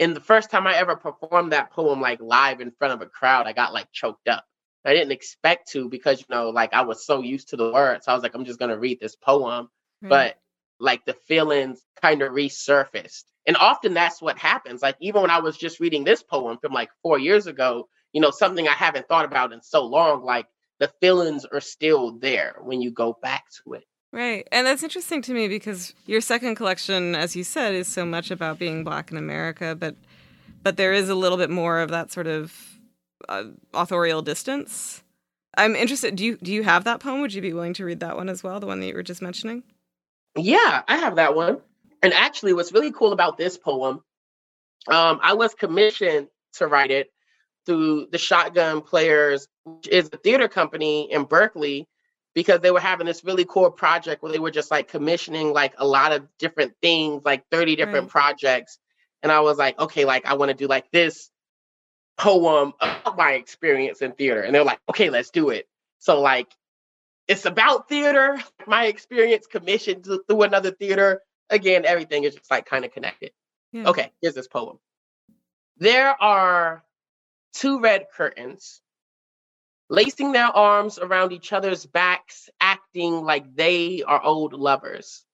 And the first time i ever performed that poem like live in front of a crowd i got like choked up I didn't expect to because you know, like I was so used to the words. I was like, I'm just gonna read this poem, right. but like the feelings kind of resurfaced. And often that's what happens. Like even when I was just reading this poem from like four years ago, you know, something I haven't thought about in so long, like the feelings are still there when you go back to it. Right. And that's interesting to me because your second collection, as you said, is so much about being black in America, but but there is a little bit more of that sort of uh, authorial distance. I'm interested. Do you do you have that poem? Would you be willing to read that one as well, the one that you were just mentioning? Yeah, I have that one. And actually, what's really cool about this poem, um, I was commissioned to write it through the Shotgun Players, which is a theater company in Berkeley, because they were having this really cool project where they were just like commissioning like a lot of different things, like 30 different right. projects. And I was like, okay, like I want to do like this poem about my experience in theater. And they're like, okay, let's do it. So like it's about theater, my experience commissioned through another theater. Again, everything is just like kind of connected. Yeah. Okay, here's this poem. There are two red curtains lacing their arms around each other's backs, acting like they are old lovers.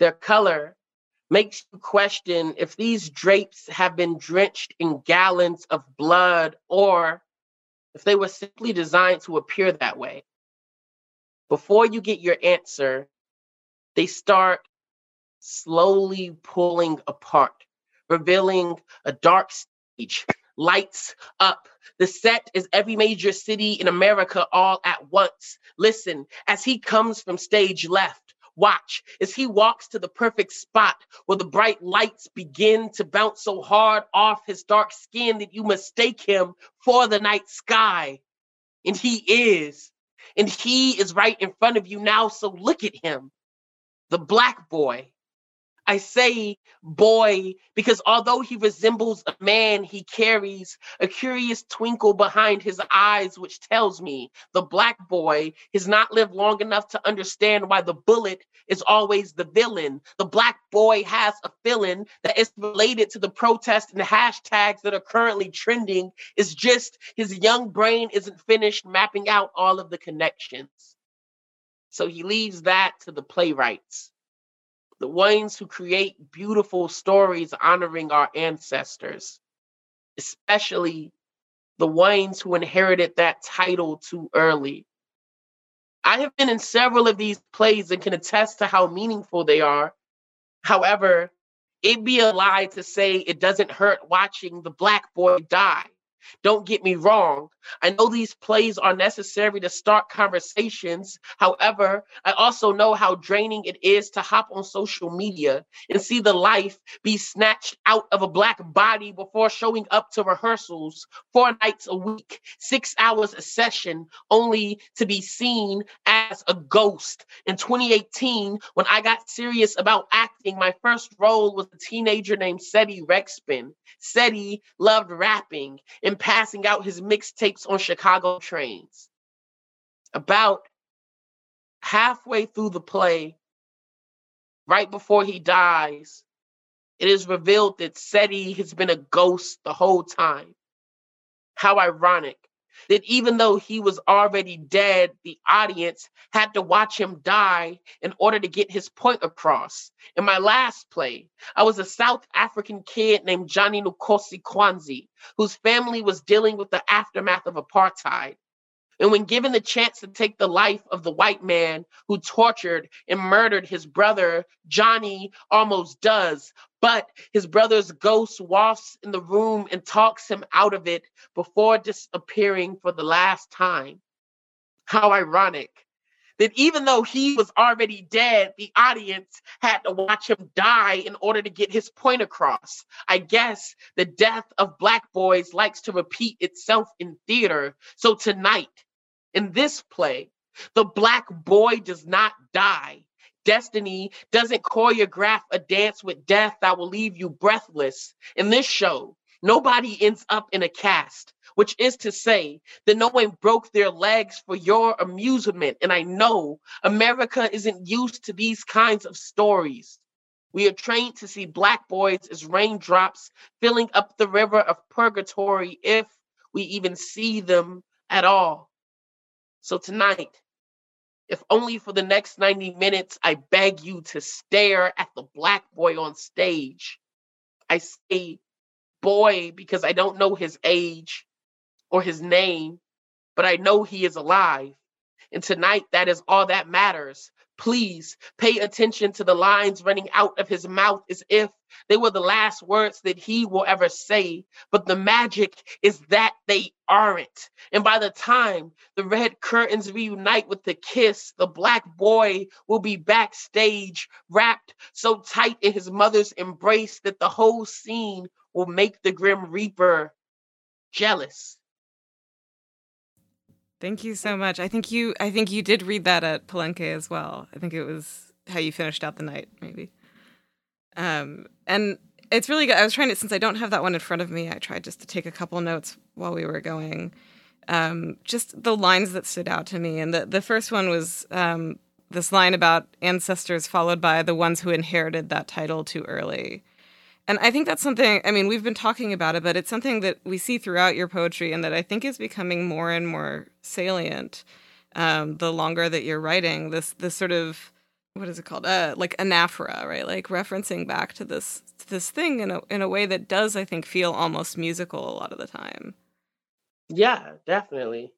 Their color makes you question if these drapes have been drenched in gallons of blood or if they were simply designed to appear that way. Before you get your answer, they start slowly pulling apart, revealing a dark stage, lights up. The set is every major city in America all at once. Listen, as he comes from stage left, Watch as he walks to the perfect spot where the bright lights begin to bounce so hard off his dark skin that you mistake him for the night sky. And he is. And he is right in front of you now. So look at him, the black boy I say boy because although he resembles a man, he carries a curious twinkle behind his eyes, which tells me the black boy has not lived long enough to understand why the bullet is always the villain. The black boy has a feeling that is related to the protests and the hashtags that are currently trending. It's just his young brain isn't finished mapping out all of the connections. So he leaves that to the playwrights the ones who create beautiful stories honoring our ancestors, especially the ones who inherited that title too early. I have been in several of these plays and can attest to how meaningful they are. However, it'd be a lie to say it doesn't hurt watching the black boy die. Don't get me wrong. I know these plays are necessary to start conversations. However, I also know how draining it is to hop on social media and see the life be snatched out of a black body before showing up to rehearsals four nights a week, six hours a session, only to be seen as a ghost. In 2018, when I got serious about acting, my first role was a teenager named Seti Rexpin. Seti loved rapping and and passing out his mixtapes on Chicago trains. About halfway through the play, right before he dies, it is revealed that Seti has been a ghost the whole time. How ironic that even though he was already dead, the audience had to watch him die in order to get his point across. In my last play, I was a South African kid named Johnny Nkosi Kwanzi, whose family was dealing with the aftermath of apartheid. And when given the chance to take the life of the white man who tortured and murdered his brother, Johnny almost does. But his brother's ghost wafts in the room and talks him out of it before disappearing for the last time. How ironic that even though he was already dead, the audience had to watch him die in order to get his point across. I guess the death of Black boys likes to repeat itself in theater. So tonight, in this play, the Black boy does not die. Destiny doesn't choreograph a dance with death that will leave you breathless. In this show, nobody ends up in a cast, which is to say that no one broke their legs for your amusement. And I know America isn't used to these kinds of stories. We are trained to see Black boys as raindrops filling up the river of purgatory if we even see them at all. So tonight, if only for the next 90 minutes, I beg you to stare at the black boy on stage. I say boy because I don't know his age or his name, but I know he is alive. And tonight, that is all that matters. Please pay attention to the lines running out of his mouth as if they were the last words that he will ever say. But the magic is that they aren't. And by the time the red curtains reunite with the kiss, the black boy will be backstage, wrapped so tight in his mother's embrace that the whole scene will make the Grim Reaper jealous. Thank you so much. I think you I think you did read that at Palenque as well. I think it was how you finished out the night, maybe. Um, and it's really good. I was trying to since I don't have that one in front of me, I tried just to take a couple notes while we were going. Um, just the lines that stood out to me. And the, the first one was um, this line about ancestors followed by the ones who inherited that title too early. And I think that's something, I mean, we've been talking about it, but it's something that we see throughout your poetry and that I think is becoming more and more salient um, the longer that you're writing. This, this sort of, what is it called? Uh, like anaphora, right? Like referencing back to this, to this thing in a, in a way that does, I think, feel almost musical a lot of the time. Yeah, definitely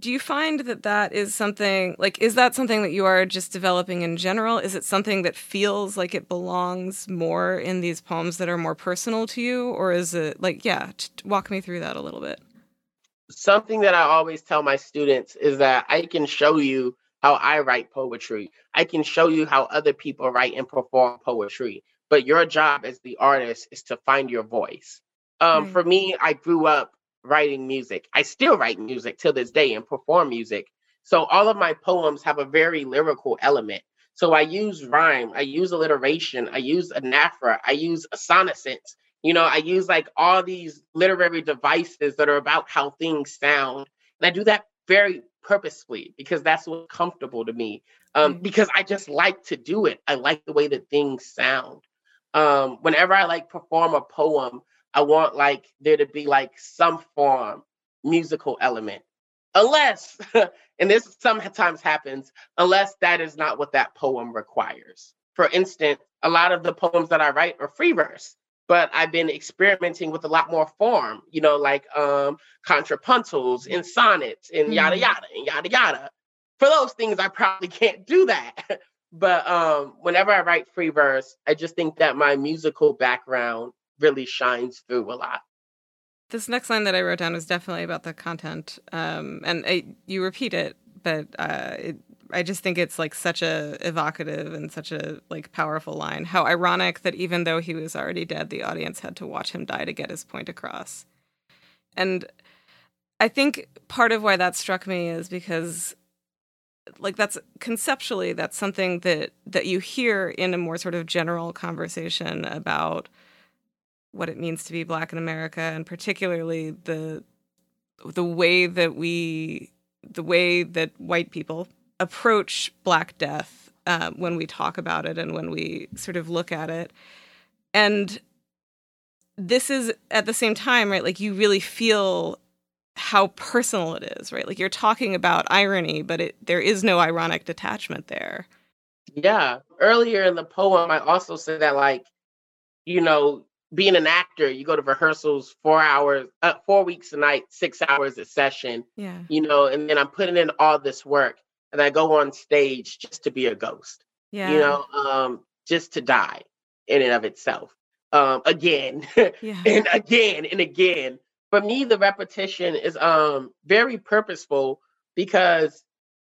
do you find that that is something like is that something that you are just developing in general? Is it something that feels like it belongs more in these poems that are more personal to you? Or is it like yeah walk me through that a little bit. Something that i always tell my students is that i can show you how i write poetry. I can show you how other people write and perform poetry. But your job as the artist is to find your voice. Um, for me i grew up writing music. I still write music till this day and perform music. So all of my poems have a very lyrical element. So I use rhyme, I use alliteration, I use anaphora, I use a. You know, I use like all these literary devices that are about how things sound. And I do that very purposefully because that's what's comfortable to me. Um, mm-hmm. because I just like to do it. I like the way that things sound. Um, whenever I like perform a poem, I want like there to be like some form musical element. Unless, and this sometimes happens, unless that is not what that poem requires. For instance, a lot of the poems that I write are free verse, but I've been experimenting with a lot more form, you know, like um contrapuntals and sonnets and yada mm-hmm. yada and yada yada. For those things, I probably can't do that. but um, whenever I write free verse, I just think that my musical background really shines through a lot. This next line that I wrote down is definitely about the content, um, and I, you repeat it, but uh, it, I just think it's like such a evocative and such a like powerful line. How ironic that even though he was already dead, the audience had to watch him die to get his point across. And I think part of why that struck me is because like that's conceptually that's something that that you hear in a more sort of general conversation about what it means to be black in America and particularly the the way that we the way that white people approach black death uh, when we talk about it and when we sort of look at it. And this is at the same time right like you really feel how personal it is right? Like you're talking about irony but it there is no ironic detachment there. Yeah. Earlier in the poem i also said that like you know being an actor, you go to rehearsals four hours, uh, four weeks a night, six hours a session. Yeah. You know, and then I'm putting in all this work, and I go on stage just to be a ghost. Yeah. You know, um, just to die in and of itself. Um, again, yeah. and again and again. For me, the repetition is um very purposeful because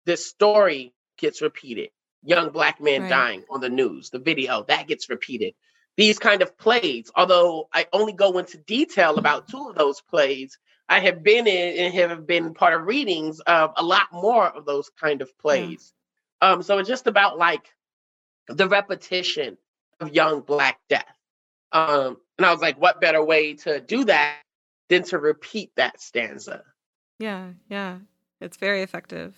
the story gets repeated. Young black man right. dying on the news, the video that gets repeated these kind of plays. Although I only go into detail about two of those plays, I have been in and have been part of readings of a lot more of those kind of plays. Mm. Um, so it's just about like the repetition of young black death. Um, and I was like, what better way to do that than to repeat that stanza? Yeah, yeah. It's very effective.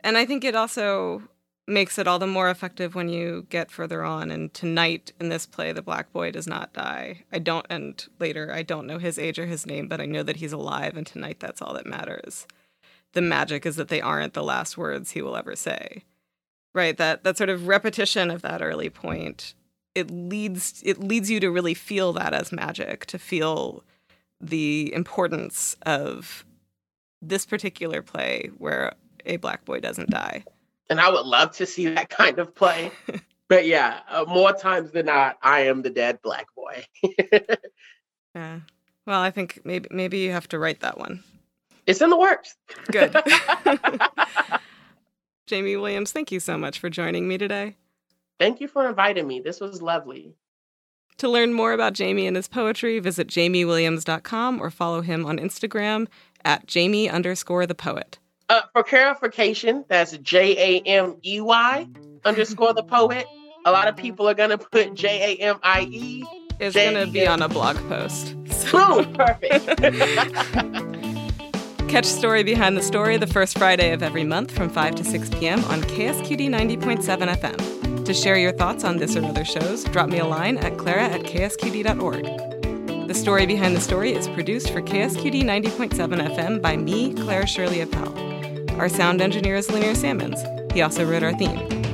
And I think it also makes it all the more effective when you get further on. And tonight in this play, the black boy does not die. I don't, and later, I don't know his age or his name, but I know that he's alive. And tonight, that's all that matters. The magic is that they aren't the last words he will ever say. Right? That that sort of repetition of that early point, it leads it leads you to really feel that as magic, to feel the importance of this particular play where a black boy doesn't die and I would love to see that kind of play. but yeah, uh, more times than not, I am the dead black boy. yeah. Well, I think maybe maybe you have to write that one. It's in the works. Good. Jamey Williams, thank you so much for joining me today. Thank you for inviting me. This was lovely. To learn more about Jamey and his poetry, visit jameywilliams.com or follow him on Instagram at jamey underscore the poet. Uh, for clarification, that's J A M E Y underscore the poet. A lot of people are gonna put J A M I E. It's gonna be on a blog post. So. Boom, perfect. Catch Story Behind the Story the first Friday of every month from 5 to 6 p.m. on KSQD 90.7 FM. To share your thoughts on this or other shows, drop me a line at clara at ksqd.org. The Story Behind the Story is produced for KSQD 90.7 FM by me, Clara Shirley Appel. Our sound engineer is Lanier Salmons. He also wrote our theme.